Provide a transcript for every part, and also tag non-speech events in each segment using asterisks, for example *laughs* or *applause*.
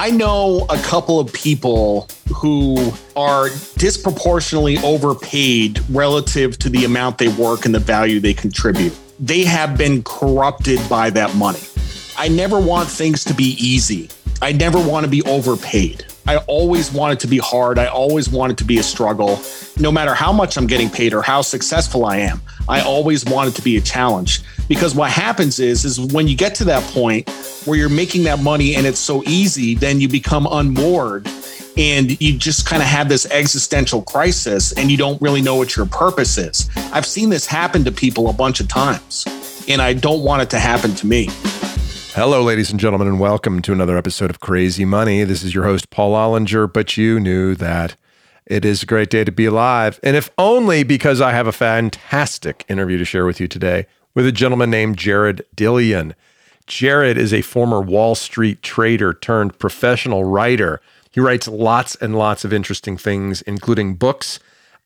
I know a couple of people who are disproportionately overpaid relative to the amount they work and the value they contribute. They have been corrupted by that money. I never want things to be easy. I never want to be overpaid. I always want it to be hard. I always want it to be a struggle. No matter how much I'm getting paid or how successful I am, I always want it to be a challenge. Because what happens is, is when you get to that point where you're making that money and it's so easy, then you become unmoored and you just kind of have this existential crisis and you don't really know what your purpose is. I've seen this happen to people a bunch of times, and I don't want it to happen to me. Hello, ladies and gentlemen, and welcome to another episode of Crazy Money. This is your host, Paul Ollinger, but you knew that it is a great day to be alive. And if only because I have a fantastic interview to share with you today with a gentleman named Jared Dillian. Jared is a former Wall Street trader turned professional writer. He writes lots and lots of interesting things, including books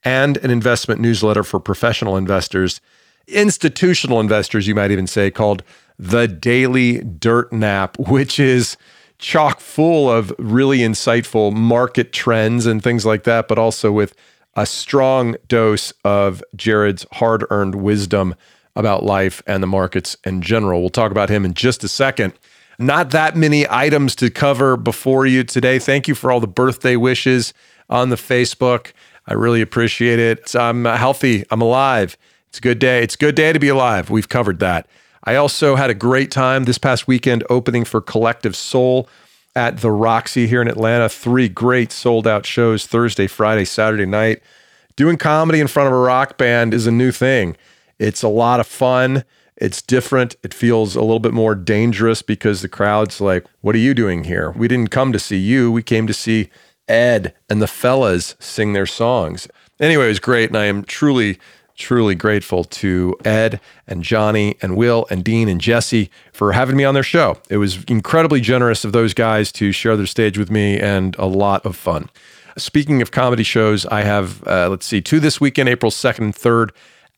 and an investment newsletter for professional investors, institutional investors, you might even say, called the Daily Dirt Nap, which is chock full of really insightful market trends and things like that, but also with a strong dose of Jared's hard earned wisdom about life and the markets in general. We'll talk about him in just a second. Not that many items to cover before you today. Thank you for all the birthday wishes on the Facebook. I really appreciate it. I'm healthy. I'm alive. It's a good day. It's a good day to be alive. We've covered that. I also had a great time this past weekend opening for Collective Soul at the Roxy here in Atlanta. Three great sold out shows Thursday, Friday, Saturday night. Doing comedy in front of a rock band is a new thing. It's a lot of fun. It's different. It feels a little bit more dangerous because the crowd's like, What are you doing here? We didn't come to see you. We came to see Ed and the fellas sing their songs. Anyway, it was great. And I am truly truly grateful to Ed and Johnny and Will and Dean and Jesse for having me on their show. It was incredibly generous of those guys to share their stage with me and a lot of fun. Speaking of comedy shows, I have, uh, let's see, two this weekend, April 2nd and 3rd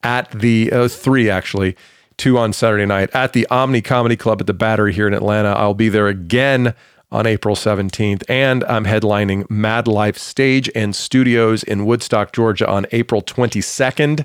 at the, uh, three actually, two on Saturday night at the Omni Comedy Club at the Battery here in Atlanta. I'll be there again on April 17th. And I'm headlining Mad Life Stage and Studios in Woodstock, Georgia on April 22nd.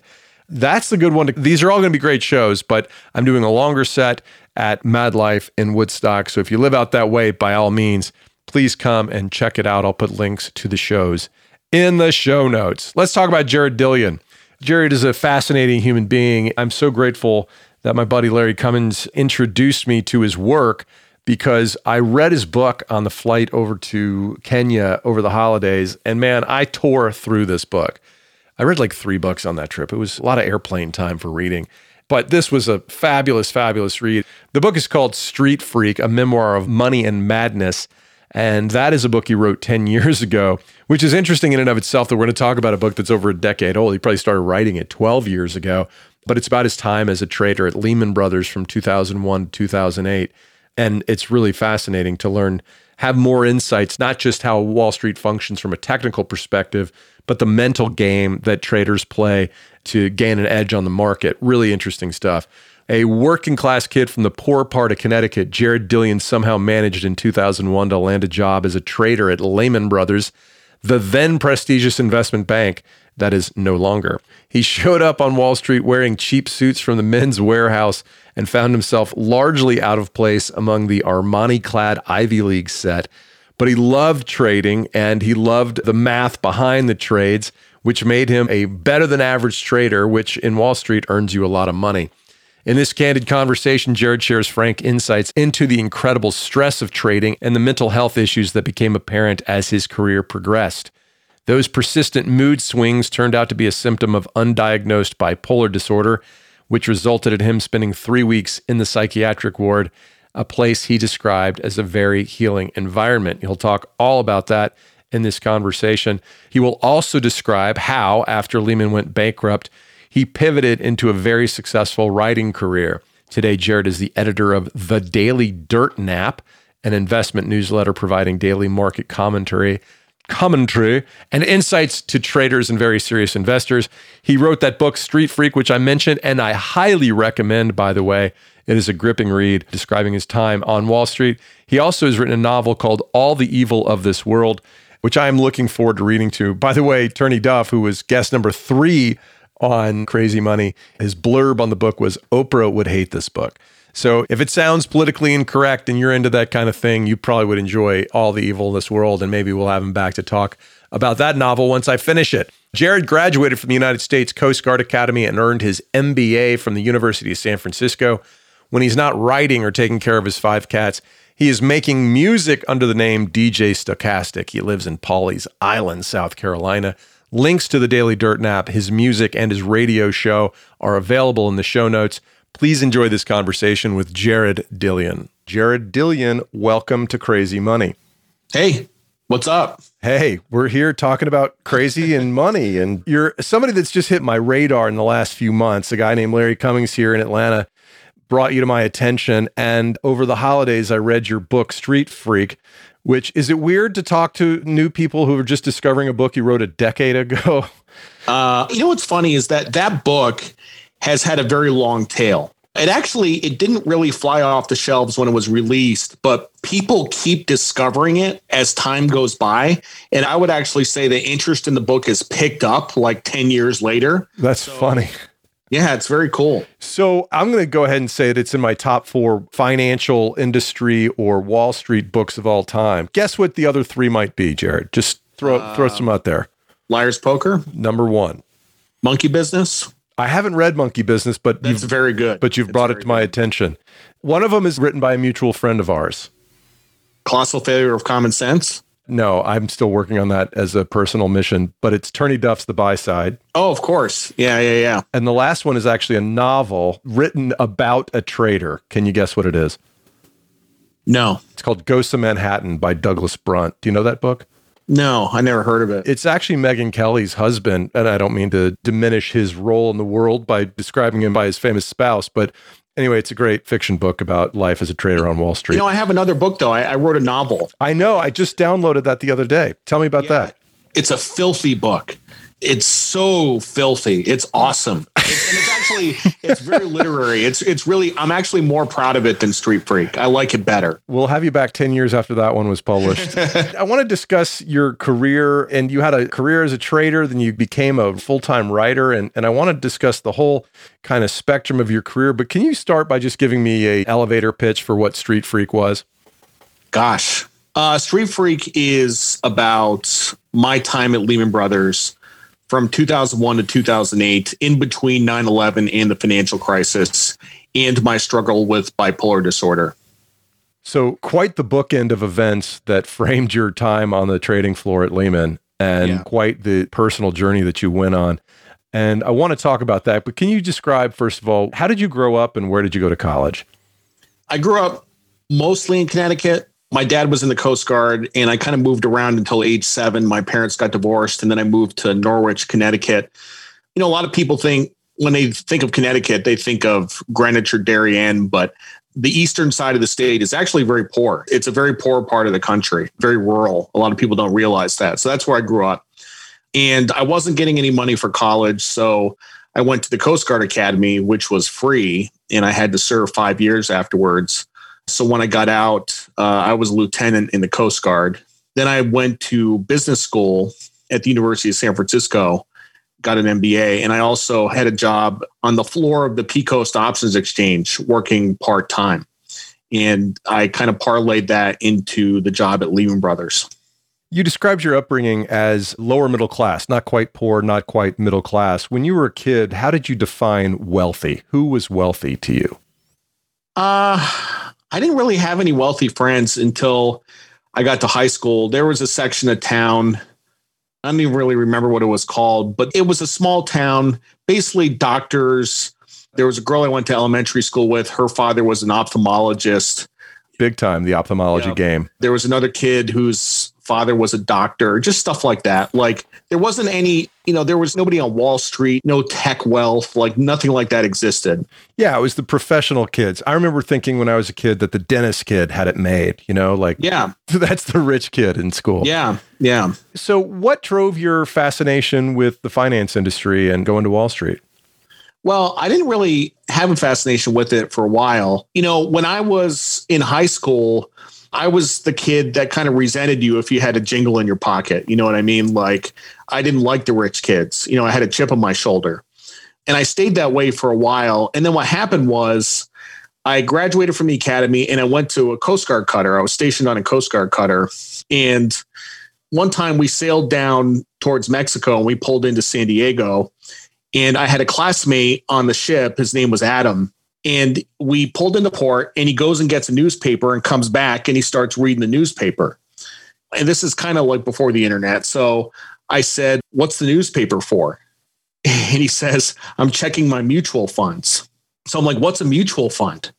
That's the good one. To, these are all going to be great shows, but I'm doing a longer set at Mad Life in Woodstock. So if you live out that way, by all means, please come and check it out. I'll put links to the shows in the show notes. Let's talk about Jared Dillian. Jared is a fascinating human being. I'm so grateful that my buddy Larry Cummins introduced me to his work because I read his book on the flight over to Kenya over the holidays. And man, I tore through this book. I read like three books on that trip. It was a lot of airplane time for reading. But this was a fabulous, fabulous read. The book is called Street Freak, a memoir of money and madness. And that is a book he wrote 10 *laughs* years ago, which is interesting in and of itself that we're going to talk about a book that's over a decade old. He probably started writing it 12 years ago, but it's about his time as a trader at Lehman Brothers from 2001 to 2008. And it's really fascinating to learn, have more insights, not just how Wall Street functions from a technical perspective, but the mental game that traders play to gain an edge on the market. Really interesting stuff. A working class kid from the poor part of Connecticut, Jared Dillian somehow managed in 2001 to land a job as a trader at Lehman Brothers, the then prestigious investment bank that is no longer. He showed up on Wall Street wearing cheap suits from the Men's Wearhouse and found himself largely out of place among the Armani clad Ivy League set but he loved trading and he loved the math behind the trades, which made him a better than average trader, which in Wall Street earns you a lot of money. In this candid conversation, Jared shares frank insights into the incredible stress of trading and the mental health issues that became apparent as his career progressed. Those persistent mood swings turned out to be a symptom of undiagnosed bipolar disorder, which resulted in him spending three weeks in the psychiatric ward a place he described as a very healing environment. He'll talk all about that in this conversation. He will also describe how, after Lehman went bankrupt, he pivoted into a very successful writing career. Today, Jared is the editor of The Daily Dirt Nap, an investment newsletter providing daily market commentary commentary and insights to traders and very serious investors. He wrote that book, Street Freak, which I mentioned, and I highly recommend, by the way. It is a gripping read describing his time on Wall Street. He also has written a novel called All the Evil of This World, which I am looking forward to reading to. By the way, Turney Duff, who was guest number three on Crazy Money, his blurb on the book was Oprah would hate this book. So if it sounds politically incorrect and you're into that kind of thing, you probably would enjoy All the Evil in This World. And maybe we'll have him back to talk about that novel once I finish it. Jared graduated from the United States Coast Guard Academy and earned his MBA from the University of San Francisco. When he's not writing or taking care of his five cats, he is making music under the name DJ Stochastic. He lives in Pawleys Island, South Carolina. Links to the Daily Dirt Nap, his music, and his radio show are available in the show notes. Please enjoy this conversation with Jared Dillian. Jared Dillian, welcome to Crazy Money. Hey, what's up? Hey, we're here talking about crazy and *laughs* money. And you're somebody that's just hit my radar in the last few months. A guy named Larry Cummings here in Atlanta brought you to my attention. And over the holidays, I read your book, Street Freak, which is it weird to talk to new people who are just discovering a book you wrote a decade ago? Uh, you know what's funny is that that book has had a very long tail. It actually it didn't really fly off the shelves when it was released, but people keep discovering it as time goes by. And I would actually say the interest in the book has picked up like 10 years later. That's so, funny. Yeah, it's very cool. So I'm going to go ahead and say that it's in my top four financial industry or Wall Street books of all time. Guess what the other three might be, Jared? Just throw uh, throw some out there. Liar's Poker. Number one. Monkey Business. I haven't read Monkey Business, but that's very good. But you've it's brought it to my attention. One of them is written by a mutual friend of ours. Colossal Failure of Common Sense. No, I'm still working on that as a personal mission, but it's Turney Duff's The Buy Side. Oh, of course. Yeah, yeah, yeah. And the last one is actually a novel written about a trader. Can you guess what it is? No. It's called Ghosts of Manhattan by Douglas Brunt. Do you know that book? No, I never heard of it. It's actually Megyn Kelly's husband, and I don't mean to diminish his role in the world by describing him by his famous spouse, but anyway, it's a great fiction book about life as a trader on Wall Street. You know, I have another book though. I, I wrote a novel. I know. I just downloaded that the other day. Tell me about yeah, that. It's a filthy book. It's so filthy. It's awesome. It's, and it's actually it's very literary. It's it's really I'm actually more proud of it than Street Freak. I like it better. We'll have you back 10 years after that one was published. *laughs* I want to discuss your career and you had a career as a trader, then you became a full-time writer and and I want to discuss the whole kind of spectrum of your career, but can you start by just giving me a elevator pitch for what Street Freak was? Gosh. Uh, Street Freak is about my time at Lehman Brothers from 2001 to 2008, in between 9 11 and the financial crisis, and my struggle with bipolar disorder. So, quite the bookend of events that framed your time on the trading floor at Lehman, and yeah. quite the personal journey that you went on. And I want to talk about that. But can you describe, first of all, how did you grow up and where did you go to college? I grew up mostly in Connecticut my dad was in the Coast Guard and I kind of moved around until age seven. My parents got divorced and then I moved to Norwich, Connecticut. You know, a lot of people think when they think of Connecticut, they think of Greenwich or Darien, but the eastern side of the state is actually very poor. It's a very poor part of the country, very rural. A lot of people don't realize that. So that's where I grew up. And I wasn't getting any money for college. So I went to the Coast Guard Academy, which was free, and I had to serve five years afterwards. So when I got out, uh, I was a lieutenant in the Coast Guard. Then I went to business school at the University of San Francisco, got an MBA, and I also had a job on the floor of the Pacific Options Exchange working part time. And I kind of parlayed that into the job at Lehman Brothers. You described your upbringing as lower middle class, not quite poor, not quite middle class. When you were a kid, how did you define wealthy? Who was wealthy to you? Uh, I didn't really have any wealthy friends until I got to high school. There was a section of town. I don't even really remember what it was called, but it was a small town, basically doctors. There was a girl I went to elementary school with. Her father was an ophthalmologist. Big time, the ophthalmology yeah. game. There was another kid whose father was a doctor, just stuff like that. Like there wasn't any, you know, there was nobody on Wall Street, no tech wealth, like nothing like that existed. Yeah, it was the professional kids. I remember thinking when I was a kid that the dentist kid had it made, you know, like Yeah. *laughs* That's the rich kid in school. Yeah. Yeah. So what drove your fascination with the finance industry and going to Wall Street? Well, I didn't really have a fascination with it for a while. You know, when I was in high school, I was the kid that kind of resented you if you had a jingle in your pocket. You know what I mean? Like, I didn't like the rich kids. You know, I had a chip on my shoulder. And I stayed that way for a while. And then what happened was I graduated from the academy and I went to a Coast Guard cutter. I was stationed on a Coast Guard cutter. And one time we sailed down towards Mexico and we pulled into San Diego. And I had a classmate on the ship. His name was Adam. And we pulled into port and he goes and gets a newspaper and comes back and he starts reading the newspaper. And this is kind of like before the internet. So I said, What's the newspaper for? *laughs* And he says, I'm checking my mutual funds. So I'm like, What's a mutual fund?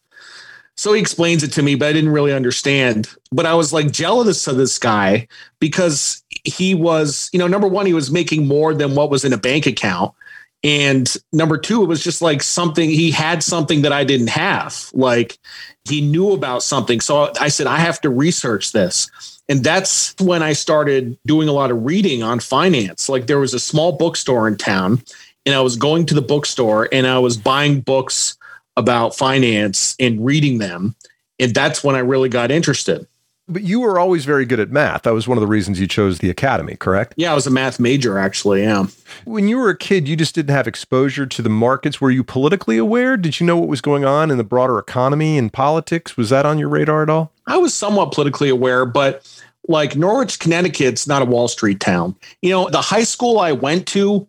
So he explains it to me, but I didn't really understand. But I was like jealous of this guy because he was, you know, number one, he was making more than what was in a bank account. And number two, it was just like something he had something that I didn't have. Like he knew about something. So I said, I have to research this. And that's when I started doing a lot of reading on finance. Like there was a small bookstore in town, and I was going to the bookstore and I was buying books about finance and reading them. And that's when I really got interested. But you were always very good at math. That was one of the reasons you chose the academy, correct? Yeah, I was a math major, actually. Yeah. When you were a kid, you just didn't have exposure to the markets. Were you politically aware? Did you know what was going on in the broader economy and politics? Was that on your radar at all? I was somewhat politically aware, but like Norwich, Connecticut's not a Wall Street town. You know, the high school I went to,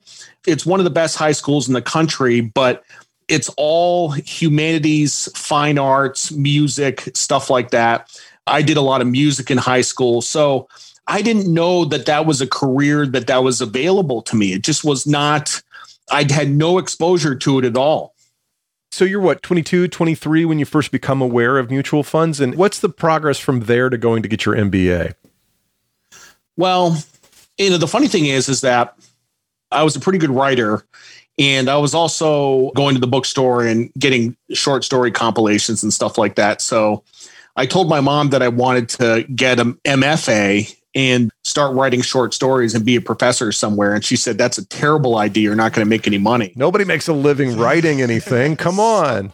it's one of the best high schools in the country, but it's all humanities, fine arts, music, stuff like that. I did a lot of music in high school. So I didn't know that that was a career that that was available to me. It just was not I had no exposure to it at all. So you're what, 22, 23 when you first become aware of mutual funds and what's the progress from there to going to get your MBA? Well, you know, the funny thing is is that I was a pretty good writer and I was also going to the bookstore and getting short story compilations and stuff like that. So I told my mom that I wanted to get an MFA and start writing short stories and be a professor somewhere. And she said, That's a terrible idea. You're not going to make any money. Nobody makes a living *laughs* writing anything. Come on.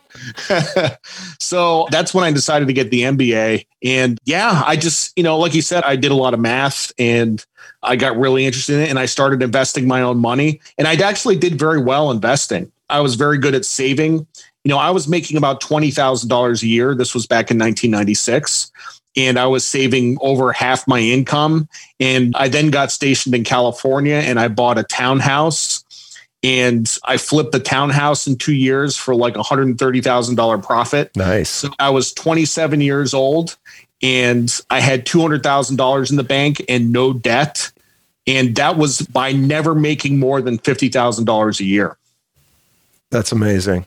*laughs* so that's when I decided to get the MBA. And yeah, I just, you know, like you said, I did a lot of math and I got really interested in it and I started investing my own money. And I actually did very well investing. I was very good at saving you know, I was making about $20,000 a year. This was back in 1996. And I was saving over half my income. And I then got stationed in California and I bought a townhouse. And I flipped the townhouse in two years for like $130,000 profit. Nice. So I was 27 years old and I had $200,000 in the bank and no debt. And that was by never making more than $50,000 a year. That's amazing.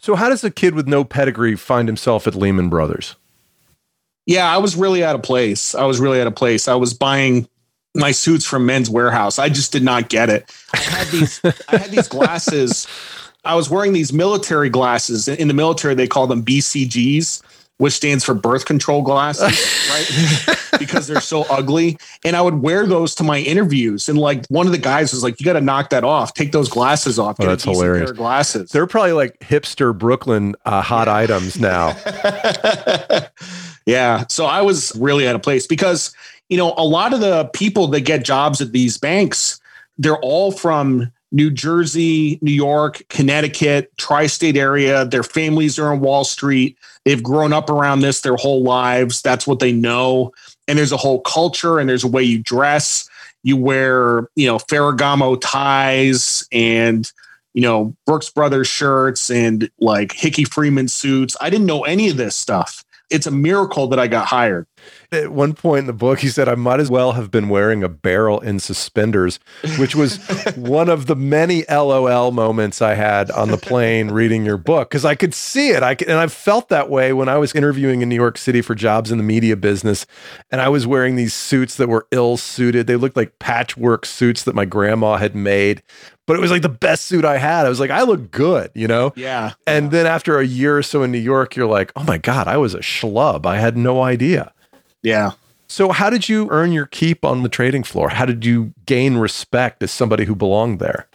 So, how does a kid with no pedigree find himself at Lehman Brothers? Yeah, I was really out of place. I was really out of place. I was buying my suits from Men's Wearhouse. I just did not get it. I had these. I had these glasses. I was wearing these military glasses. In the military, they call them BCGs which stands for birth control glasses, *laughs* right? because they're so ugly. And I would wear those to my interviews. And like one of the guys was like, you got to knock that off. Take those glasses off. Oh, that's hilarious. glasses. They're probably like hipster Brooklyn uh, hot items now. *laughs* yeah. So I was really out of place because, you know, a lot of the people that get jobs at these banks, they're all from New Jersey, New York, Connecticut, tri state area. Their families are on Wall Street. They've grown up around this their whole lives. That's what they know. And there's a whole culture and there's a way you dress. You wear, you know, Ferragamo ties and, you know, Brooks Brothers shirts and like Hickey Freeman suits. I didn't know any of this stuff. It's a miracle that I got hired. At one point in the book, he said, I might as well have been wearing a barrel in suspenders, which was *laughs* one of the many LOL moments I had on the plane *laughs* reading your book because I could see it. I could, and I've felt that way when I was interviewing in New York City for jobs in the media business. And I was wearing these suits that were ill suited. They looked like patchwork suits that my grandma had made, but it was like the best suit I had. I was like, I look good, you know? Yeah. And yeah. then after a year or so in New York, you're like, oh my God, I was a schlub. I had no idea. Yeah. So, how did you earn your keep on the trading floor? How did you gain respect as somebody who belonged there?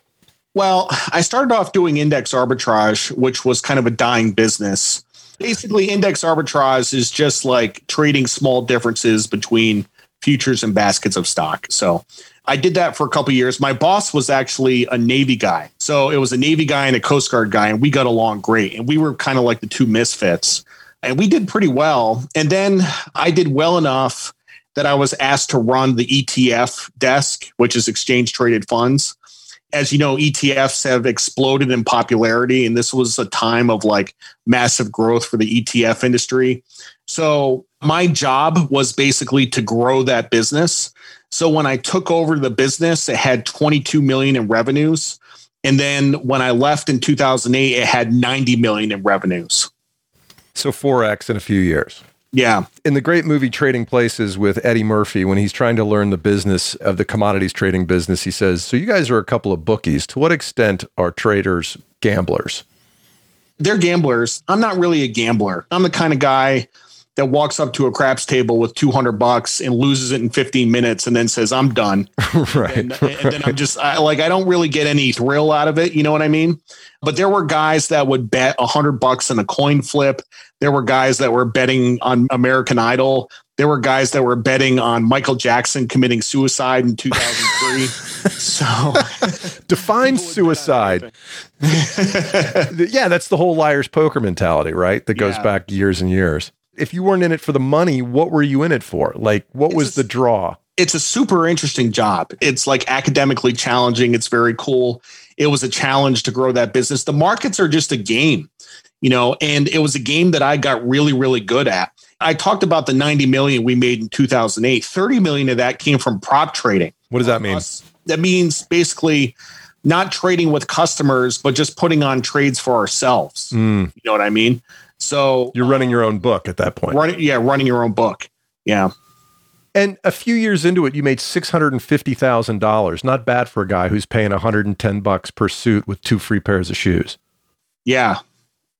Well, I started off doing index arbitrage, which was kind of a dying business. Basically, index arbitrage is just like trading small differences between futures and baskets of stock. So I did that for a couple years. My boss was actually a Navy guy. So it was a Navy guy and a Coast Guard guy, and we got along great. And we were kind of like the two misfits. And we did pretty well. And then I did well enough that I was asked to run the ETF desk, which is exchange traded funds. As you know, ETFs have exploded in popularity, and this was a time of like massive growth for the ETF industry. So, my job was basically to grow that business. So, when I took over the business, it had 22 million in revenues. And then when I left in 2008, it had 90 million in revenues. So 4x in a few years. Yeah. In the great movie Trading Places with Eddie Murphy, when he's trying to learn the business of the commodities trading business, he says, So you guys are a couple of bookies. To what extent are traders gamblers? They're gamblers. I'm not really a gambler. I'm the kind of guy that walks up to a craps table with 200 bucks and loses it in 15 minutes and then says i'm done *laughs* right, and, and then i'm just I, like i don't really get any thrill out of it you know what i mean but there were guys that would bet 100 bucks in a coin flip there were guys that were betting on american idol there were guys that were betting on michael jackson committing suicide in 2003 *laughs* so *laughs* define suicide *laughs* yeah that's the whole liar's poker mentality right that goes yeah. back years and years if you weren't in it for the money, what were you in it for? Like, what it's was a, the draw? It's a super interesting job. It's like academically challenging. It's very cool. It was a challenge to grow that business. The markets are just a game, you know, and it was a game that I got really, really good at. I talked about the 90 million we made in 2008. 30 million of that came from prop trading. What does that mean? That means basically not trading with customers, but just putting on trades for ourselves. Mm. You know what I mean? So you're running your own book at that point. Running, yeah, running your own book. Yeah. And a few years into it, you made six hundred and fifty thousand dollars. Not bad for a guy who's paying one hundred and ten bucks per suit with two free pairs of shoes. Yeah,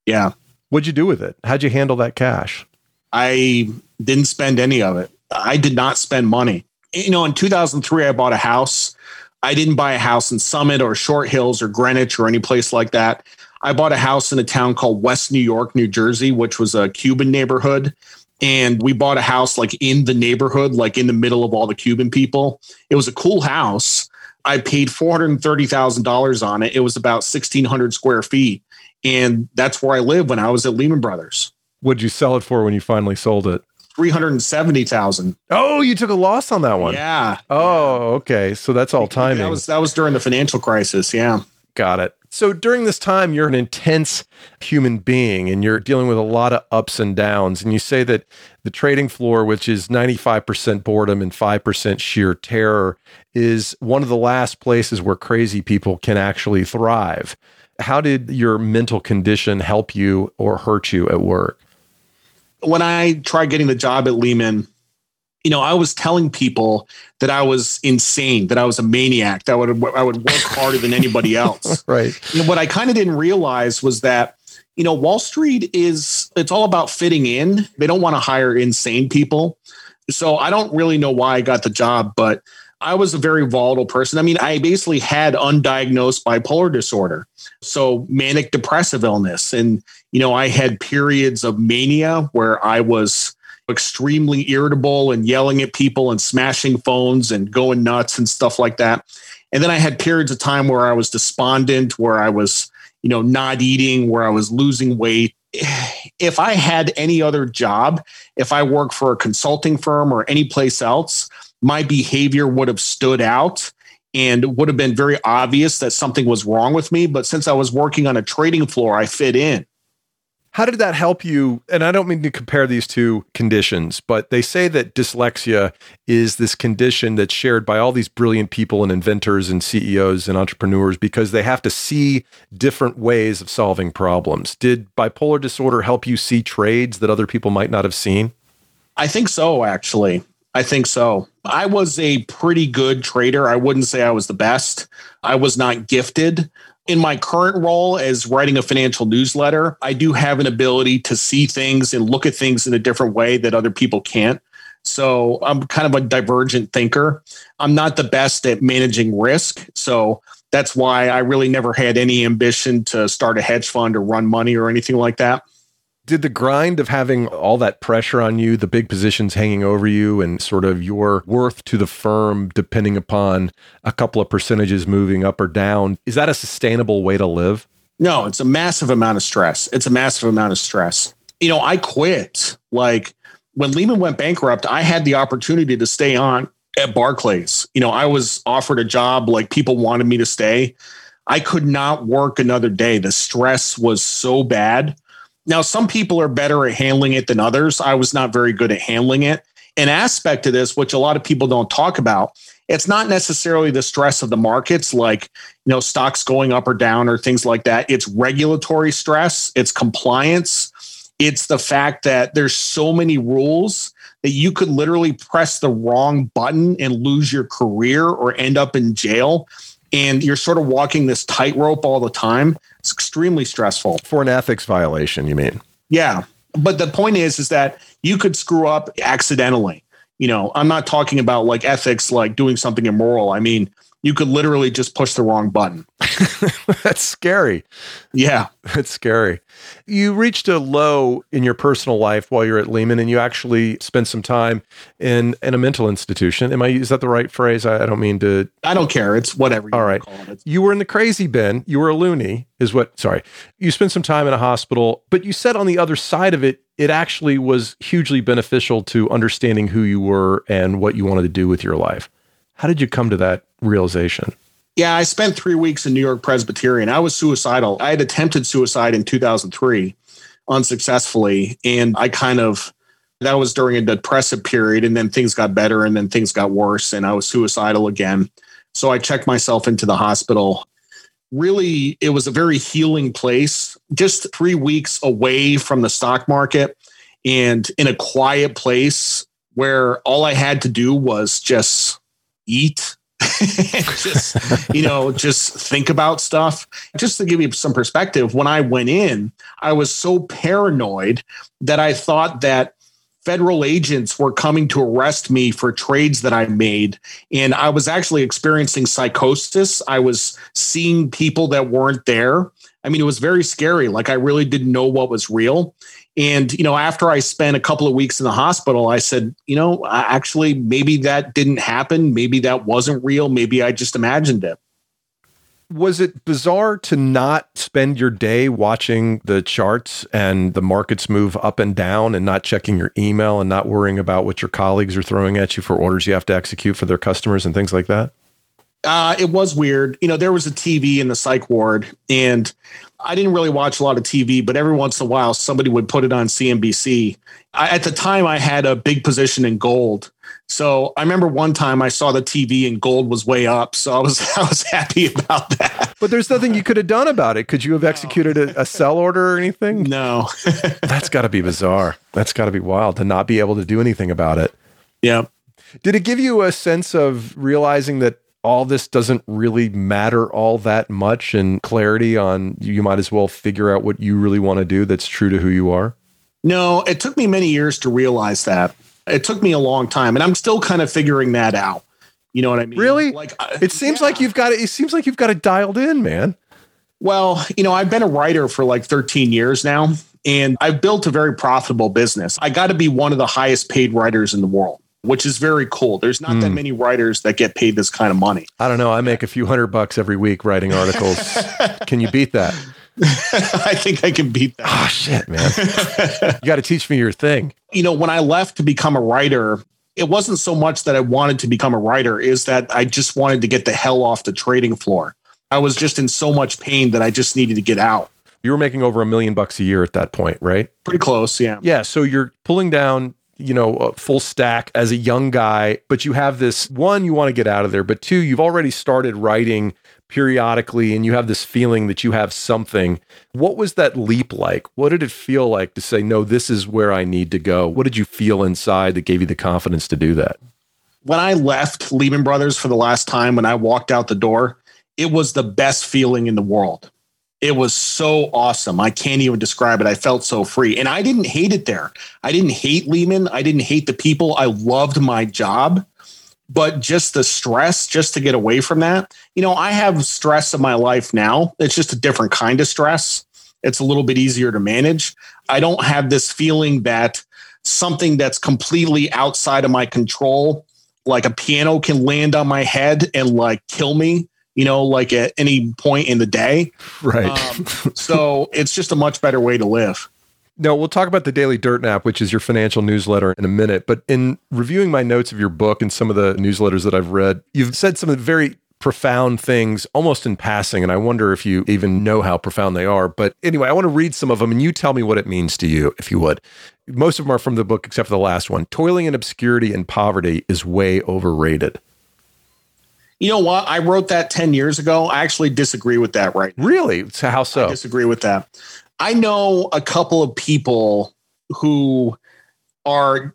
yeah. What'd you do with it? How'd you handle that cash? I didn't spend any of it. I did not spend money. You know, in 2003, I bought a house. I didn't buy a house in Summit or Short Hills or Greenwich or any place like that. I bought a house in a town called West New York, New Jersey, which was a Cuban neighborhood. And we bought a house like in the neighborhood, like in the middle of all the Cuban people. It was a cool house. I paid $430,000 on it. It was about 1,600 square feet. And that's where I lived when I was at Lehman Brothers. What'd you sell it for when you finally sold it? 370,000. Oh, you took a loss on that one. Yeah. Oh, okay. So that's all timing. That was that was during the financial crisis, yeah. Got it. So during this time, you're an intense human being and you're dealing with a lot of ups and downs. And you say that the trading floor, which is 95% boredom and 5% sheer terror, is one of the last places where crazy people can actually thrive. How did your mental condition help you or hurt you at work? When I tried getting the job at Lehman, you know, I was telling people that I was insane, that I was a maniac, that I would I would work harder than anybody *laughs* else. right. And what I kind of didn't realize was that, you know, Wall Street is it's all about fitting in. They don't want to hire insane people. So I don't really know why I got the job, but I was a very volatile person. I mean, I basically had undiagnosed bipolar disorder. So manic depressive illness. And, you know, I had periods of mania where I was extremely irritable and yelling at people and smashing phones and going nuts and stuff like that. And then I had periods of time where I was despondent, where I was, you know, not eating, where I was losing weight. If I had any other job, if I worked for a consulting firm or any place else, my behavior would have stood out and would have been very obvious that something was wrong with me. But since I was working on a trading floor, I fit in. How did that help you? And I don't mean to compare these two conditions, but they say that dyslexia is this condition that's shared by all these brilliant people and inventors and CEOs and entrepreneurs because they have to see different ways of solving problems. Did bipolar disorder help you see trades that other people might not have seen? I think so, actually. I think so. I was a pretty good trader. I wouldn't say I was the best. I was not gifted, in my current role as writing a financial newsletter, I do have an ability to see things and look at things in a different way that other people can't. So I'm kind of a divergent thinker. I'm not the best at managing risk. So That's why I really never had any ambition to start a hedge fund or run money or anything like that. Did the grind of having all that pressure on you, the big positions hanging over you, and sort of your worth to the firm depending upon a couple of percentages moving up or down, is that a sustainable way to live? No, it's a massive amount of stress. It's a massive amount of stress. You know, I quit. Like when Lehman went bankrupt, I had the opportunity to stay on at Barclays. You know, I was offered a job, like people wanted me to stay. I could not work another day. The stress was so bad. Now, some people are better at handling it than others. I was not very good at handling it. An aspect of this, which a lot of people don't talk about, it's not necessarily the stress of the markets, like you know stocks going up or down or things like that. It's regulatory stress, it's compliance, it's the fact that there's so many rules that you could literally press the wrong button and lose your career or end up in jail. And you're sort of walking this tightrope all the time. It's extremely stressful. For an ethics violation, you mean? Yeah. But the point is, is that you could screw up accidentally. You know, I'm not talking about like ethics, like doing something immoral. I mean, you could literally just push the wrong button. *laughs* That's scary. Yeah. That's scary. You reached a low in your personal life while you're at Lehman and you actually spent some time in, in a mental institution. Am I, is that the right phrase? I, I don't mean to. I don't care. It's whatever All right. You were in the crazy bin. You were a loony, is what, sorry. You spent some time in a hospital, but you said on the other side of it, it actually was hugely beneficial to understanding who you were and what you wanted to do with your life. How did you come to that realization? Yeah, I spent three weeks in New York Presbyterian. I was suicidal. I had attempted suicide in 2003 unsuccessfully. And I kind of, that was during a depressive period. And then things got better and then things got worse. And I was suicidal again. So I checked myself into the hospital. Really, it was a very healing place, just three weeks away from the stock market and in a quiet place where all I had to do was just eat. *laughs* Just you know just think about stuff. Just to give you some perspective when i went in i was so paranoid that i thought that federal agents were coming to arrest me for trades that i made. And i was actually experiencing psychosis. I was seeing people that weren't there. I mean it was very scary. Like i really didn't know what was real and, you know, after I spent a couple of weeks in the hospital, I said, you know, actually, maybe that didn't happen. Maybe that wasn't real. Maybe I just imagined it. Was it bizarre to not spend your day watching the charts and the markets move up and down and not checking your email and not worrying about what your colleagues are throwing at you for orders you have to execute for their customers and things like that? Uh, it was weird. You know, there was a TV in the psych ward, and I didn't really watch a lot of TV, but every once in a while somebody would put it on CNBC. I, at the time, I had a big position in gold. So I remember one time I saw the TV and gold was way up. So I was *laughs* I was happy about that. But there's nothing you could have done about it. Could you have executed a, a sell order or anything? No. *laughs* That's got to be bizarre. That's got to be wild to not be able to do anything about it. Yeah. Did it give you a sense of realizing that all this doesn't really matter all that much and clarity on you might as well figure out what you really want to do that's true to who you are? No, it took me many years to realize that. It took me a long time and I'm still kind of figuring that out. You know what I mean? Really? Like uh, it seems yeah. like you've got it it seems like you've got it dialed in, man. Well, you know, I've been a writer for like 13 years now and I've built a very profitable business. I got to be one of the highest paid writers in the world which is very cool. There's not mm. that hmm. many writers that get paid this kind of money. I don't know. I make a few hundred bucks every week writing *laughs* articles. can you beat that? *laughs* I think I can beat that. Oh shit, man. you got to teach me your thing. You know, when I left to become a writer, it wasn't so much that I wanted to become a writer, is that I just wanted to get the hell off the trading floor. I was just in so much pain that I just needed to get out. You were making over a million bucks a year at that point, right? Pretty close, yeah. Yeah. So you're pulling down you know, full stack as a young guy, but you have this one, you want to get out of there, but two, you've already started writing periodically and you have this feeling that you have something. What was that leap like? What did it feel like to say, no, this is where I need to go? What did you feel inside that gave you the confidence to do that? When I left Lehman Brothers for the last time, when I walked out the door, it was the best feeling in the world. It was so awesome. I can't even describe it. I felt so free. And I didn't hate it there. I didn't hate Lehman. I didn't hate the people. I loved my job. but just the stress just to get away from that. You know, I have stress in my life now. It's just a different kind of stress. It's a little bit easier to manage. I don't have this feeling that something that's completely outside of my control, like a piano can land on my head and like kill me, you know, like at any point in the day. Right. Um, so it's just a much better way to live. No, we'll talk about the Daily Dirt Nap, which is your financial newsletter, in a minute. But in reviewing my notes of your book and some of the newsletters that I've read, you've said some of the very profound things almost in passing. And I wonder if you even know how profound they are. But anyway, I want to read some of them and you tell me what it means to you, if you would. Most of them are from the book, except for the last one. Toiling in obscurity and poverty is way overrated. You know what? I wrote that 10 years ago. I actually disagree with that right now. Really? So how so? I disagree with that. I know a couple of people who are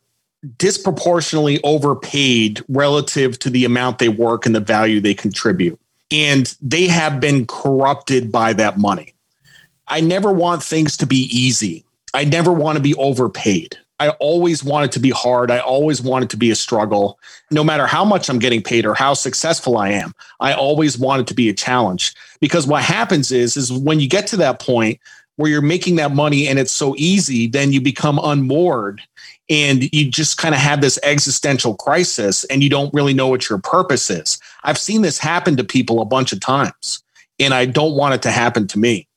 disproportionately overpaid relative to the amount they work and the value they contribute. And they have been corrupted by that money. I never want things to be easy. I never want to be overpaid. I always want it to be hard. I always want it to be a struggle. No matter how much I'm getting paid or how successful I am, I always want it to be a challenge. Because what happens is, is when you get to that point where you're making that money and it's so easy, then you become unmoored and you just kind of have this existential crisis and you don't really know what your purpose is. I've seen this happen to people a bunch of times and I don't want it to happen to me.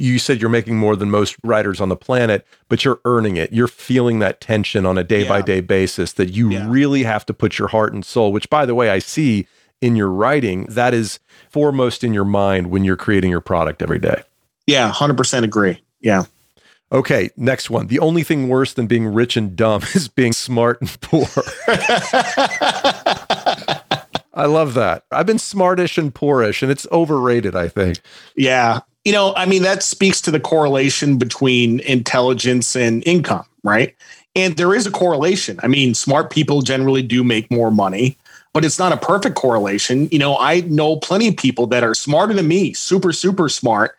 You said you're making more than most writers on the planet, but you're earning it. You're feeling that tension on a day by day basis that you yeah. really have to put your heart and soul, which, by the way, I see in your writing, that is foremost in your mind when you're creating your product every day. Yeah, 100% agree. Yeah. Okay, next one. The only thing worse than being rich and dumb *laughs* is being smart and poor. *laughs* I love that. I've been smartish and poorish, and it's overrated, I think. Yeah. You know, I mean, that speaks to the correlation between intelligence and income, right? And there is a correlation. I mean, smart people generally do make more money, but it's not a perfect correlation. You know, I know plenty of people that are smarter than me, super, super smart,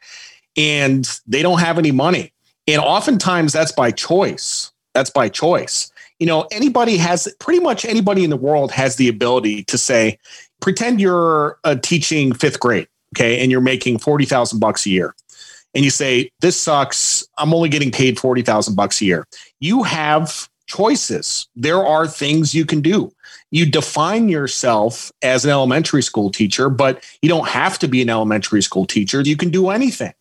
and they don't have any money. And oftentimes that's by choice. That's by choice. You know, anybody has pretty much anybody in the world has the ability to say, pretend you're uh, teaching fifth grade, okay, and you're making 40,000 bucks a year. And you say, this sucks. I'm only getting paid 40,000 bucks a year. You have choices. There are things you can do. You define yourself as an elementary school teacher, but you don't have to be an elementary school teacher. You can do anything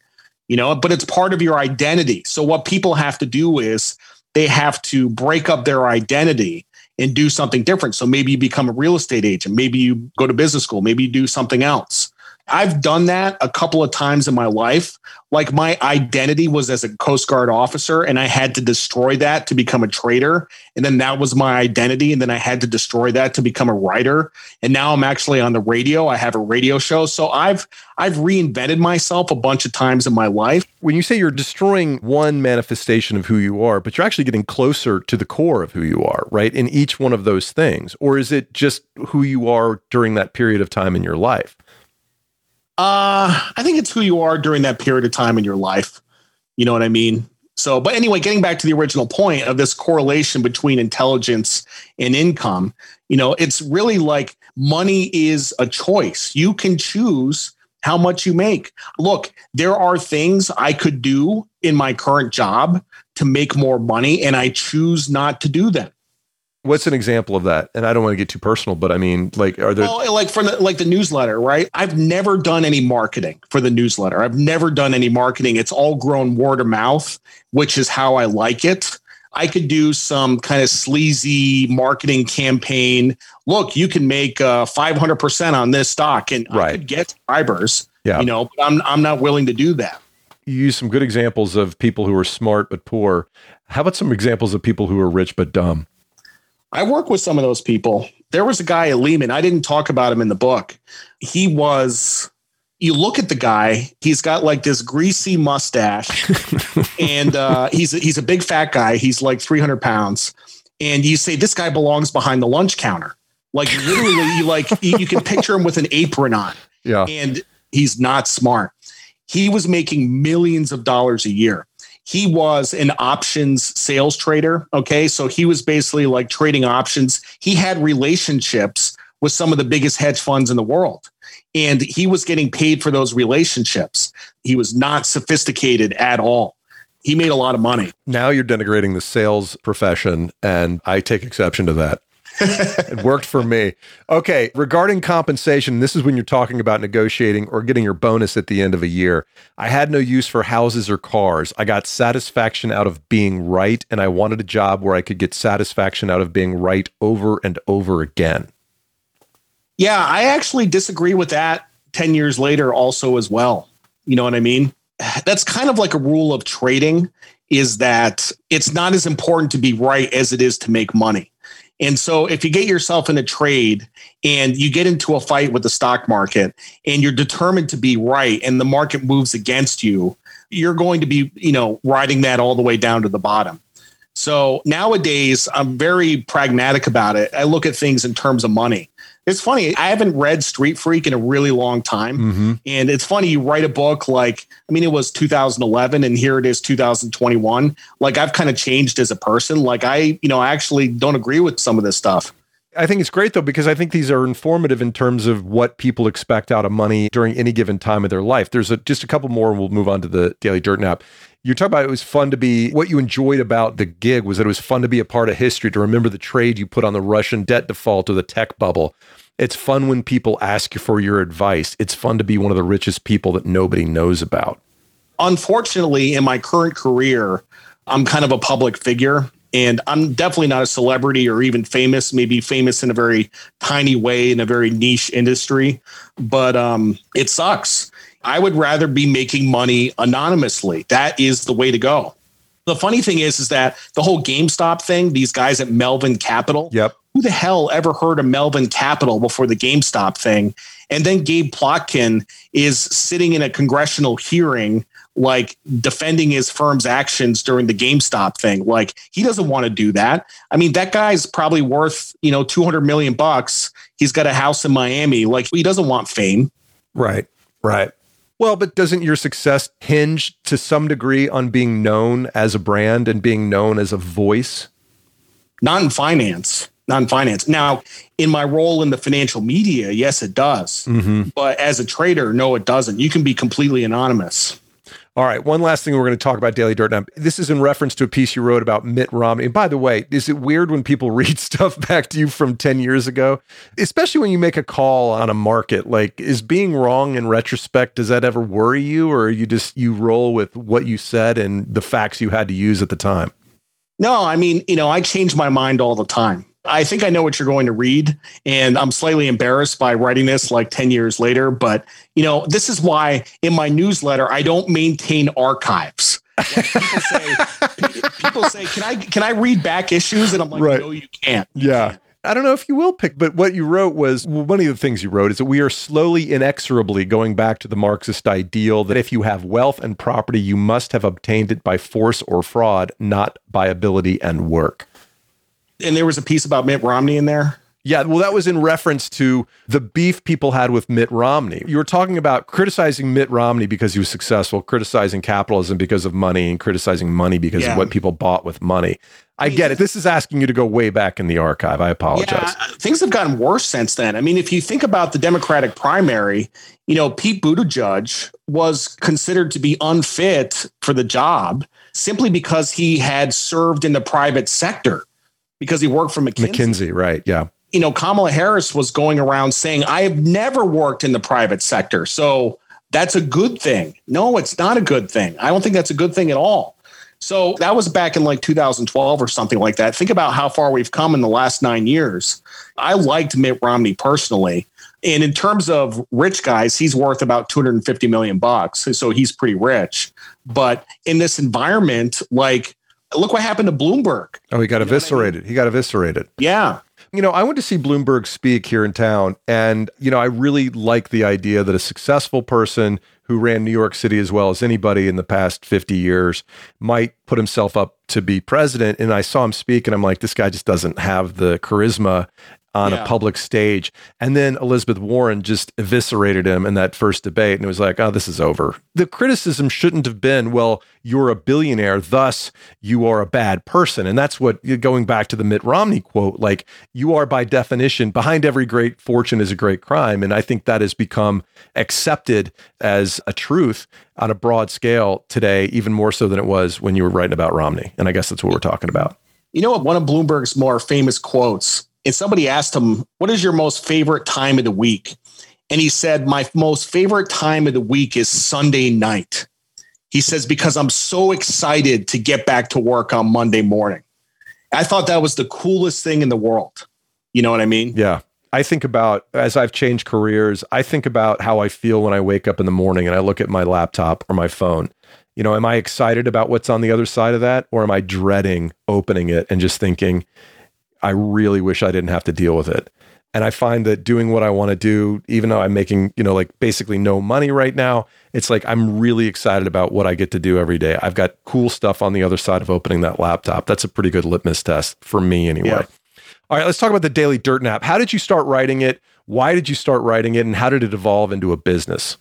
you know, but it's part of your identity. So what people have to do is they have to break up their identity and do something different. So maybe you become a real estate agent, maybe you go to business school, maybe you do something else. I've done that a couple of times in my life. Like my identity was as a Coast Guard officer, and I had to destroy that to become a trader. And then that was my identity. And then I had to destroy that to become a writer. And now I'm actually on the radio. I have a radio show. So I've I've reinvented myself a bunch of times in my life. When you say you're destroying one manifestation of who you are, but you're actually getting closer to the core of who you are, right? In each one of those things. Or is it just who you are during that period of time in your life? Uh, I think it's who you are during that period of time in your life. You know what I mean? So, but anyway, getting back to the original point of this correlation between intelligence and income, you know, it's really like money is a choice. You can choose how much you make. Look, there are things I could do in my current job to make more money, and I choose not to do them. What's an example of that? And I don't want to get too personal, but I mean, like, are there well, like for the, like the newsletter, right? I've never done any marketing for the newsletter. I've never done any marketing. It's all grown word of mouth, which is how I like it. I could do some kind of sleazy marketing campaign. Look, you can make uh, 500% on this stock and right. I could get subscribers, yeah. you know, but I'm, I'm not willing to do that. You use some good examples of people who are smart but poor. How about some examples of people who are rich but dumb? I work with some of those people. There was a guy at Lehman. I didn't talk about him in the book. He was, you look at the guy, he's got like this greasy mustache *laughs* and uh, he's, he's a big fat guy. He's like 300 pounds. And you say, this guy belongs behind the lunch counter. Like literally, you like, *laughs* you can picture him with an apron on. Yeah. And he's not smart. He was making millions of dollars a year he was an options sales trader. Okay. So he was basically like trading options. He had relationships with some of the biggest hedge funds in the world. And he was getting paid for those relationships. He was not sophisticated at all. He made a lot of money. Now you're denigrating the sales profession, and I take exception to that. *laughs* it worked for me. Okay, regarding compensation, this is when you're talking about negotiating or getting your bonus at the end of a year. I had no use for houses or cars. I got satisfaction out of being right, and I wanted a job where I could get satisfaction out of being right over and over again. Yeah, I actually disagree with that 10 years later, also, as well. You know what I mean? *sighs* That's kind of like a rule of trading is that it's not as important to be right as it is to make money. And so if you get yourself in a trade and you get into a fight with the stock market and you're determined to be right and the market moves against you, you're going to be, you know, riding that all the way down to the bottom. So nowadays, I'm very pragmatic about it. I look at things in terms of money. It's funny. I haven't read Street Freak in a really long time. Mm-hmm. And it's funny, you write a book like, I mean, it was 2011 and here it is 2021. Like I've kind of changed as a person. Like I, you know, I actually don't agree with some of this stuff. I think it's great though because I think these are informative in terms of what people expect out of money during any given time of their life. There's a, just a couple more, and we'll move on to the Daily Dirt Nap. You talk about it was fun to be. What you enjoyed about the gig was that it was fun to be a part of history, to remember the trade you put on the Russian debt default or the tech bubble. It's fun when people ask you for your advice. It's fun to be one of the richest people that nobody knows about. Unfortunately, in my current career, I'm kind of a public figure and I'm definitely not a celebrity or even famous, maybe famous in a very tiny way in a very niche industry, but um, it sucks. I would rather be making money anonymously. That is the way to go. The funny thing is, is that the whole GameStop thing, these guys at Melvin Capital, yep who the hell ever heard of Melvin Capital before the GameStop thing? And then Gabe Plotkin is sitting in a congressional hearing, like defending his firm's actions during the GameStop thing. Like he doesn't want to do that. I mean, that guy's probably worth, you know, 200 million bucks. He's got a house in Miami. Like he doesn't want fame. Right. Right. Well, but doesn't your success hinge to some degree on being known as a brand and being known as a voice? Not in finance Not in finance. Now, in my role in the financial media, yes, it does. Mm-hmm. But as a trader, no, it doesn't. You can be completely anonymous. All right. One last thing we're going to talk about Daily Dirt Nap. This is in reference to a piece you wrote about Mitt Romney. And by the way, is it weird when people *laughs* read stuff back to you from 10 years ago? Especially when you make a call on a market. Like, is being wrong in retrospect, does that ever worry you? Or you just, you roll with what you said and the facts you had to use at the time? No, I mean, you know, I change my mind all the time. I think I know what you're going to read, and I'm slightly embarrassed by writing this like 10 years later. But, you know, this is why in my newsletter, I don't maintain archives. Like people say, *laughs* people say, can I can I read back issues? And I'm like, right. no, you can't. You yeah. Can't. I don't know if you will pick, but what you wrote was well, one of the things you wrote is that we are slowly, inexorably going back to the Marxist ideal that if you have wealth and property, you must have obtained it by force or fraud, not by ability and work and there was a piece about Mitt Romney in there. Yeah, well, that was in reference to the beef people had with Mitt Romney. You were talking about criticizing Mitt Romney because he was successful, criticizing capitalism because of money, and criticizing money because yeah. of what people bought with money. I get it. This is asking you to go way back in the archive. I apologize. Yeah, things have gotten worse since then. I mean, if you think about the Democratic primary, you know, Pete Buttigieg was considered to be unfit for the job simply because he had served in the private sector because he worked for McKinsey. McKinsey, right? Yeah. You know, Kamala Harris was going around saying, I have never worked in the private sector. So that's a good thing. No, it's not a good thing. I don't think that's a good thing at all. So that was back in like 2012 or something like that. Think about how far we've come in the last nine years. I liked Mitt Romney personally. And in terms of rich guys, he's worth about 250 million bucks. So he's pretty rich. But in this environment, like Look what happened to Bloomberg. Oh, he got you eviscerated. I mean? He got eviscerated. Yeah. You know, I went to see Bloomberg speak here in town, and, you know, I really like the idea that a successful person who ran New York City as well as anybody in the past 50 years might put himself up to be president. And I saw him speak, and I'm like, this guy just doesn't have the charisma on yeah. a public stage. And then Elizabeth Warren just eviscerated him in that first debate. And it was like, oh, this is over. The criticism shouldn't have been, well, you're a billionaire, thus you are a bad person. And that's what, going back to the Mitt Romney quote, like, you are by definition, behind every great fortune is a great crime. And I think that has become accepted as a truth on a broad scale today, even more so than it was when you were writing about Romney. And I guess that's what we're talking about. You know what? One of Bloomberg's more famous quotes and somebody asked him, What is your most favorite time of the week? And he said, My most favorite time of the week is Sunday night. He says, Because I'm so excited to get back to work on Monday morning. I thought that was the coolest thing in the world. You know what I mean? Yeah. I think about as I've changed careers, I think about how I feel when I wake up in the morning and I look at my laptop or my phone. You know, am I excited about what's on the other side of that? Or am I dreading opening it and just thinking, I really wish I didn't have to deal with it. And I find that doing what I want to do, even though I'm making, you know, like basically no money right now, it's like I'm really excited about what I get to do every day. I've got cool stuff on the other side of opening that laptop. That's a pretty good litmus test for me, anyway. Yeah. All right, let's talk about the Daily Dirt Nap. How did you start writing it? Why did you start writing it? And how did it evolve into a business?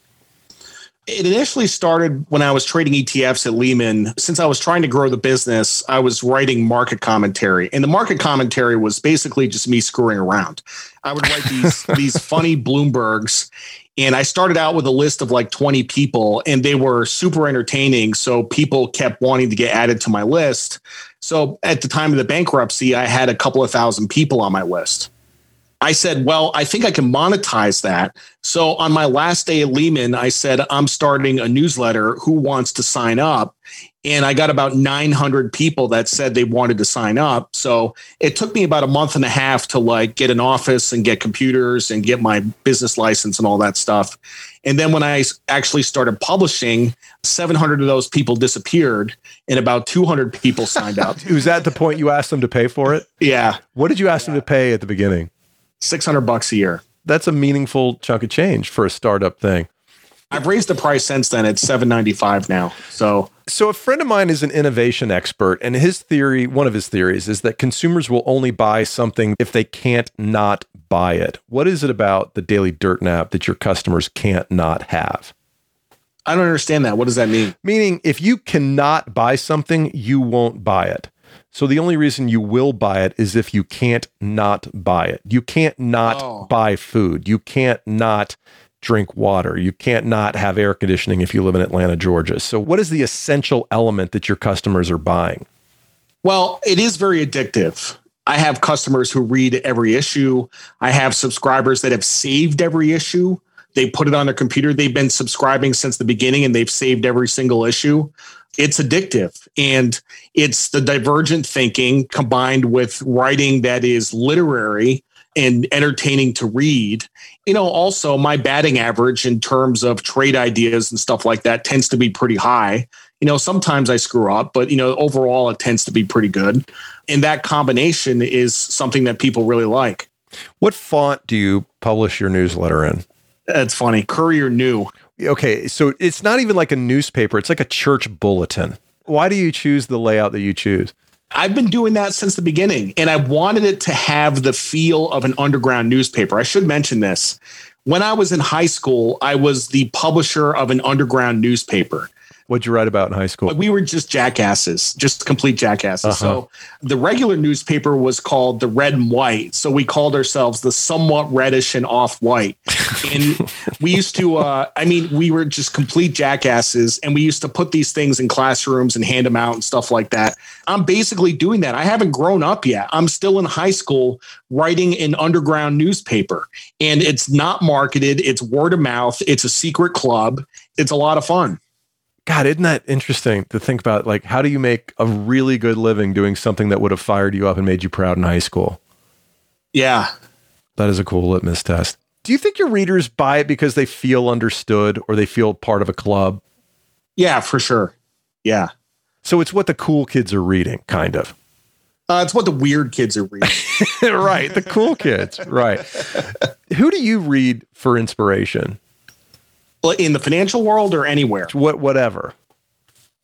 It initially started when I was trading ETFs at Lehman. Since I was trying to grow the business, I was writing market commentary. And the market commentary was basically just me screwing around. I would write these *laughs* these funny Bloombergs and I started out with a list of like 20 people and they were super entertaining. So people kept wanting to get added to my list. So at the time of the bankruptcy, I had a couple of thousand people on my list. I said, well, I think I can monetize that. So on my last day at Lehman, I said, I'm starting a newsletter. Who wants to sign up? And I got about 900 people that said they wanted to sign up. So it took me about a month and a half to like get an office and get computers and get my business license and all that stuff. And then when I actually started publishing, 700 of those people disappeared and about 200 people signed up. *laughs* Was that the point you asked them to pay for it? Yeah. What did you ask yeah. them to pay at the beginning? 600 bucks a year. That's a meaningful chunk of change for a startup thing. I've raised the price since then. It's 795 now. So So a friend of mine is an innovation expert and his theory, one of his theories is that consumers will only buy something if they can't not buy it. What is it about the Daily Dirt Nap that your customers can't not have? I don't understand that. What does that mean? Meaning if you cannot buy something, you won't buy it. So the only reason you will buy it is if you can't not buy it. You can't not oh. buy food. You can't not drink water. You can't not have air conditioning if you live in Atlanta, Georgia. So what is the essential element that your customers are buying? Well, it is very addictive. I have customers who read every issue. I have subscribers that have saved every issue. They put it on their computer. They've been subscribing since the beginning and they've saved every single issue it's addictive and it's the divergent thinking combined with writing that is literary and entertaining to read. You know, also my batting average in terms of trade ideas and stuff like that tends to be pretty high. You know, sometimes I screw up, but you know, overall it tends to be pretty good. And that combination is something that people really like. What font do you publish your newsletter in? That's funny. Courier New okay, so it's not even like a newspaper, it's like a church bulletin. Why do you choose the layout that you choose? I've been doing that since the beginning, and I wanted it to have the feel of an underground newspaper. I should mention this. When I was in high school, I was the publisher of an underground newspaper. What'd you write about in high school? We were just jackasses, just complete jackasses. Uh-huh. So the regular newspaper was called the Red and White. So we called ourselves the somewhat reddish and off white. *laughs* and we used to, uh, I mean, we were just complete jackasses, and we used to put these things in classrooms and hand them out and stuff like that. I'm basically doing that. I haven't grown up yet. I'm still in high school writing an underground newspaper, and it's not marketed. It's word of mouth. It's a secret club. It's a lot of fun. God, isn't that interesting to think about? Like, how do you make a really good living doing something that would have fired you up and made you proud in high school? Yeah. That is a cool litmus test. Do you think your readers buy it because they feel understood or they feel part of a club? Yeah, for sure. Yeah. So it's what the cool kids are reading, kind of. Uh, it's what the weird kids are reading. *laughs* *laughs* right. The cool kids. Right. Who do you read for inspiration? In the financial world or anywhere? What, whatever.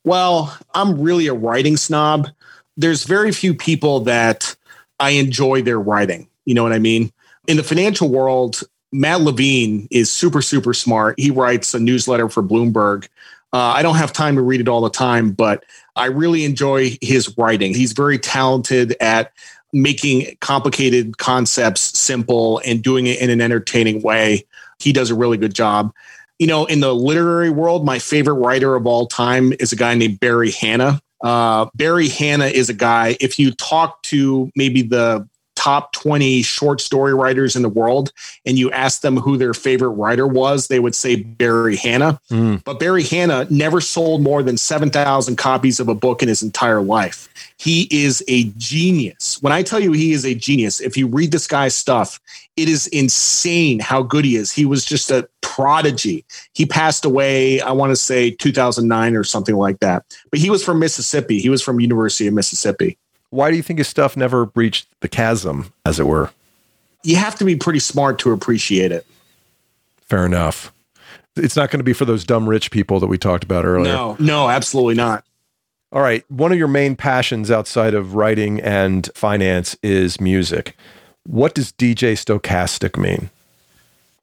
Well, I'm really a writing snob. There's very few people that I enjoy their writing. You know what I mean? In the financial world, Matt Levine is super, super smart. He writes a newsletter for Bloomberg. Uh, I don't have time to read it all the time, but I really enjoy his writing. He's very talented at making complicated concepts simple and doing it in an entertaining way. He does a really good job. You know, in the literary world, my favorite writer of all time is a guy named Barry Hannah. Uh, Barry Hannah is a guy, if you talk to maybe the top 20 short story writers in the world and you ask them who their favorite writer was, they would say Barry Hannah. Mm. But Barry Hannah never sold more than 7,000 copies of a book in his entire life. He is a genius. When I tell you he is a genius, if you read this guy's stuff, it is insane how good he is. He was just a prodigy. He passed away, I want to say 2009 or something like that. But he was from Mississippi. He was from University of Mississippi. Why do you think his stuff never breached the chasm, as it were? You have to be pretty smart to appreciate it. Fair enough. It's not going to be for those dumb rich people that we talked about earlier. No, no, absolutely not. All right. One of your main passions outside of writing and finance is music. What does DJ stochastic mean?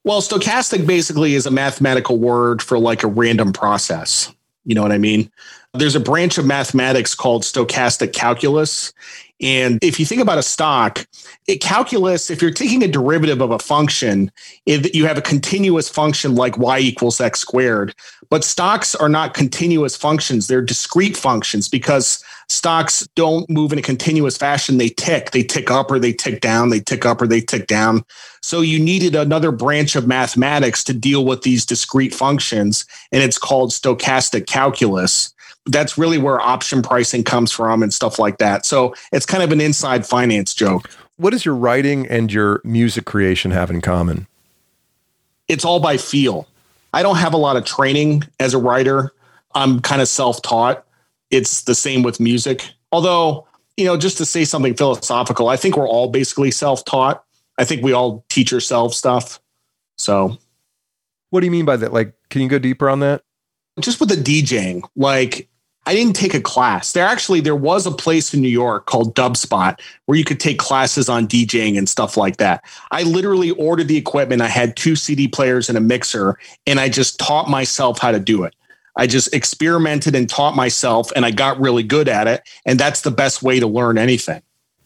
Well, stochastic basically is a mathematical word for like a random process. You know what I mean? There's a branch of mathematics called stochastic calculus. And if you think about a stock, it calculus, if you're taking a derivative of a function, if you have a continuous function like y equals x squared. But stocks are not continuous functions, they're discrete functions because stocks don't move in a continuous fashion. They tick, they tick up or they tick down, they tick up or they tick down. So you needed another branch of mathematics to deal with these discrete functions, and it's called stochastic calculus that's really where option pricing comes from and stuff like that. So it's kind of an inside finance joke. What does your writing and your music creation have in common? It's all by feel. I don't have a lot of training as a writer. I'm kind of self taught. It's the same with music. Although, you know, just to say something philosophical, I think we're all basically self taught. I think we all teach ourselves stuff. So, what do you mean by that? Like, can you go deeper on that? Just with the DJing, like I didn't take a class. There actually there was a place in New York called Dubspot where you could take classes on DJing and stuff like that. I literally ordered the equipment. I had two CD players and a mixer, and I just taught myself how to do it. I just experimented and taught myself, and I got really good at it. And that's the best way to learn anything.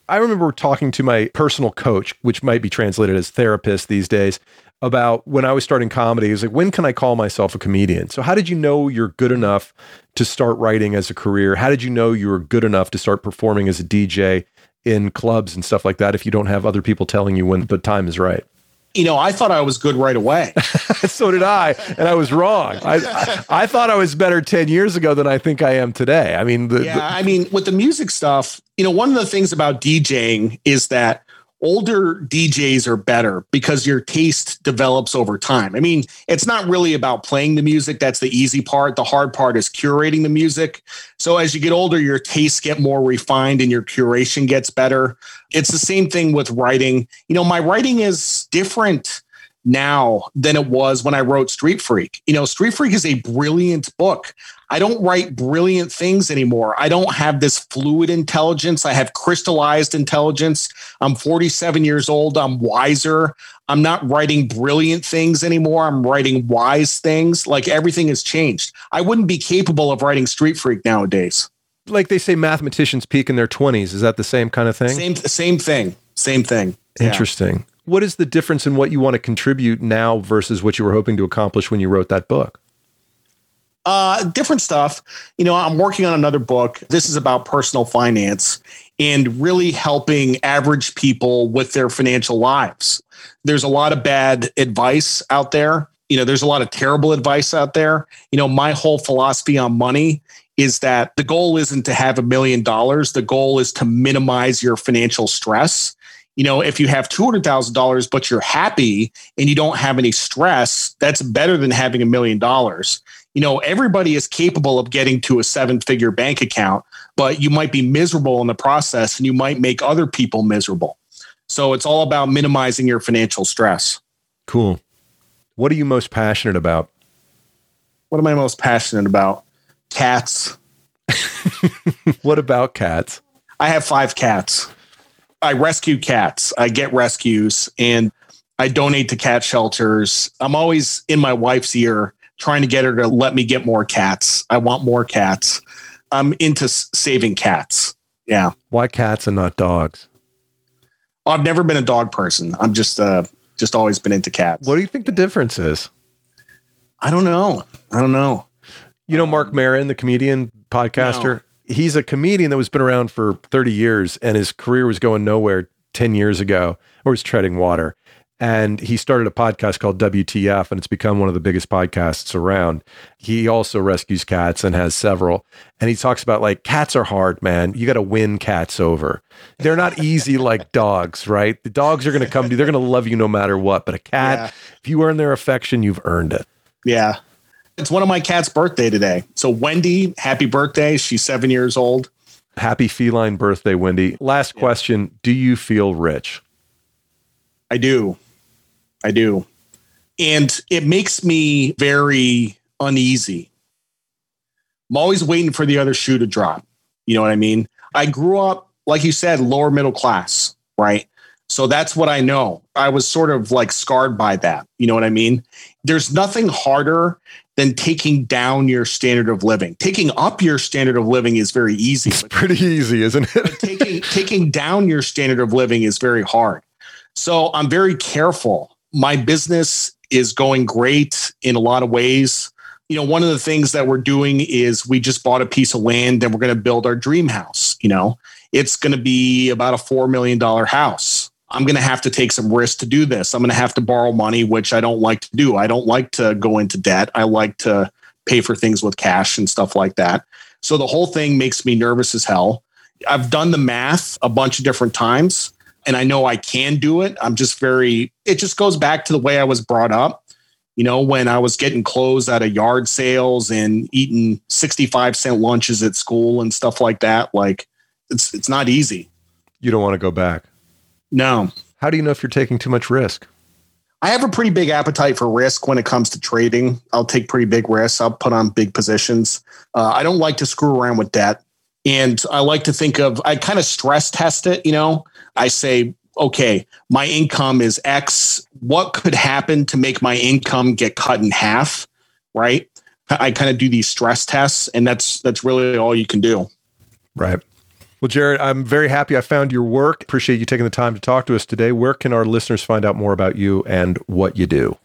I remember talking to my personal coach, which might be translated as therapist these days, about when I was starting comedy. He was like, when can I call myself a comedian? So, how did you know you're good enough to start writing as a career? How did you know you were good enough to start performing as a DJ in clubs and stuff like that if you don't have other people telling you when the time is right? you know, I thought I was good right away. *laughs* so did I, and I was wrong. I, I, I thought I was better ten years ago than I think I am today. I mean, the, yeah, the, I mean, with the music stuff, you know, one of the things about DJing is that older DJs are better because your taste develops over time. I mean, it's not really about playing the music. That's the easy part. The hard part is curating the music. So as you get older, your tastes get more refined and your curation gets better. It's the same thing with writing. You know, my writing is different now than it was when I wrote Street Freak. You know, Street Freak is a brilliant book. I don't write brilliant things anymore. I don't have this fluid intelligence. I have crystallized intelligence. I'm 47 years old. I'm wiser. I'm not writing brilliant things anymore. I'm writing wise things. Like everything has changed. I wouldn't be capable of writing Street Freak nowadays. Like they say mathematicians peak in their 20s. Is that the same kind of thing? Same same thing. Same thing. Interesting. Yeah what is the difference in what you want to contribute now versus what you were hoping to accomplish when you wrote that book? Uh, different stuff. You know, I'm working on another book. This is about personal finance and really helping average people with their financial lives. There's a lot of bad advice out there. You know, there's a lot of terrible advice out there. You know, my whole philosophy on money is that the goal isn't to have a million dollars. The goal is to minimize your financial stress you know, if you have $200,000, but you're happy and you don't have any stress, that's better than having a million dollars. You know, everybody is capable of getting to a seven figure bank account, but you might be miserable in the process and you might make other people miserable. So it's all about minimizing your financial stress. Cool. What are you most passionate about? What am I most passionate about? Cats. *laughs* what about cats? I have five cats. I rescue cats. I get rescues and I donate to cat shelters. I'm always in my wife's ear trying to get her to let me get more cats. I want more cats. I'm into s- saving cats. Yeah. Why cats and not dogs? I've never been a dog person. I'm just uh just always been into cats. What do you think the difference is? I don't know. I don't know. You know Marc Maron, the comedian podcaster? He's a comedian that was been around for 30 years and his career was going nowhere 10 years ago or was treading water. And he started a podcast called WTF, and it's become one of the biggest podcasts around. He also rescues cats and has several. And he talks about like cats are hard, man. You got to win cats over. They're not easy *laughs* like dogs, right? The dogs are going to come to you, they're going to love you no matter what. But a cat, Yeah. if you earn their affection, you've earned it. Yeah. It's one of my cat's birthday today. So Wendy, happy birthday. She's seven years old. Happy feline birthday, Wendy. Last question Do you feel rich? I do. I do. And it makes me very uneasy. I'm always waiting for the other shoe to drop. You know what I mean? I grew up, like you said, lower middle class, right? So that's what I know. I was sort of like scarred by that. You know what I mean? There's nothing harder than taking down your standard of living. Taking up your standard of living is very easy. It's pretty easy, isn't it? taking taking down your standard of living is very hard. So I'm very careful. My business is going great in a lot of ways. You know, one of the things that we're doing is we just bought a piece of land and we're going to build our dream house. You know, it's going to be about a $4 million house. I'm going to have to take some risks to do this. I'm going to have to borrow money, which I don't like to do. I don't like to go into debt. I like to pay for things with cash and stuff like that. So the whole thing makes me nervous as hell. I've done the math a bunch of different times and I know I can do it. I'm just very, it just goes back to the way I was brought up. You know, when I was getting clothes out of yard sales and eating 65 cent lunches at school and stuff like that, like it's it's not easy. You don't want to go back. No. How do you know if you're taking too much risk? I have a pretty big appetite for risk when it comes to trading. I'll take pretty big risks. I'll put on big positions. Uh, I don't like to screw around with debt. And I like to think of, I kind of stress test it. You know, I say, okay, my income is X. What could happen to make my income get cut in half? Right. I kind of do these stress tests, and that's that's really all you can do. Right. Well, Jared, I'm very happy I found your work. Appreciate you taking the time to talk to us today. Where can our listeners find out more about you and what you do?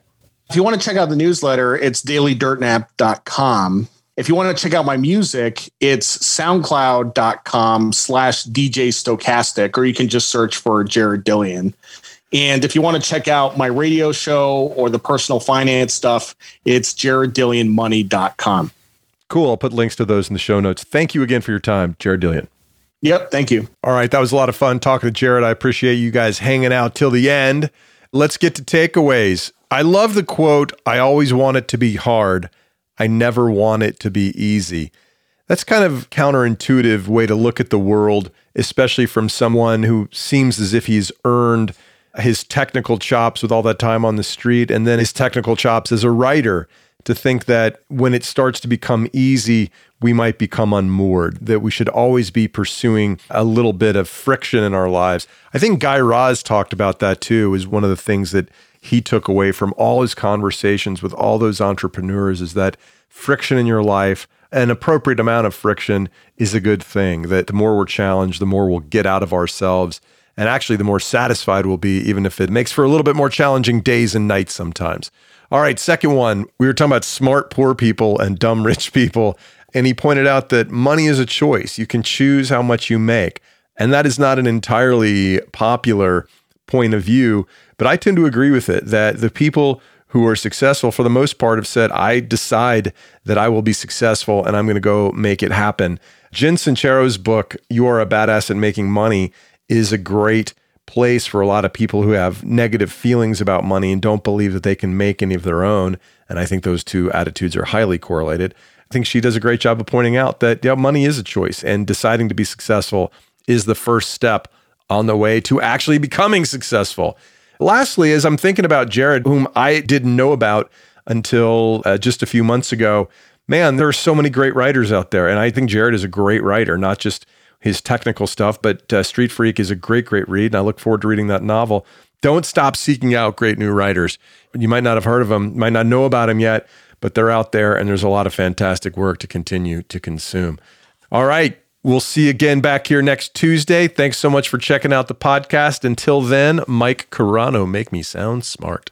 If you want to check out the newsletter, it's dailydirtnap.com. If you want to check out my music, it's soundcloud.com slash DJ Stochastic, or you can just search for Jared Dillian. And if you want to check out my radio show or the personal finance stuff, it's jareddillianmoney.com. Cool. I'll put links to those in the show notes. Thank you again for your time, Jared Dillian. Yep. Thank you. All right. That was a lot of fun talking to Jared. I appreciate you guys hanging out till the end. Let's get to takeaways. I love the quote I always want it to be hard. I never want it to be easy. That's kind of counterintuitive way to look at the world, especially from someone who seems as if he's earned his technical chops with all that time on the street and then his technical chops as a writer to think that when it starts to become easy, we might become unmoored, that we should always be pursuing a little bit of friction in our lives. I think Guy Raz talked about that too, is one of the things that he took away from all his conversations with all those entrepreneurs is that friction in your life, an appropriate amount of friction is a good thing. That the more we're challenged, the more we'll get out of ourselves. And actually, the more satisfied we'll be, even if it makes for a little bit more challenging days and nights sometimes. All right, second one, we were talking about smart poor people and dumb rich people. And he pointed out that money is a choice. You can choose how much you make. And that is not an entirely popular point of view, but I tend to agree with it that the people who are successful for the most part have said, I decide that I will be successful and I'm going to go make it happen. Jen Sincero's book, You Are a Badass at Making Money, is a great place for a lot of people who have negative feelings about money and don't believe that they can make any of their own. And I think those two attitudes are highly correlated. I think she does a great job of pointing out that yeah, money is a choice and deciding to be successful is the first step on the way to actually becoming successful. Lastly, as I'm thinking about Jared, whom I didn't know about until uh, just a few months ago, man, there are so many great writers out there. And I think Jared is a great writer, not just his technical stuff, but uh, Street Freak is a great, great read. And I look forward to reading that novel. Don't stop seeking out great new writers. You might not have heard of them, might not know about them yet, but they're out there and there's a lot of fantastic work to continue to consume. All right. We'll see you again back here next Tuesday. Thanks so much for checking out the podcast. Until then, Mike Carano, make me sound smart.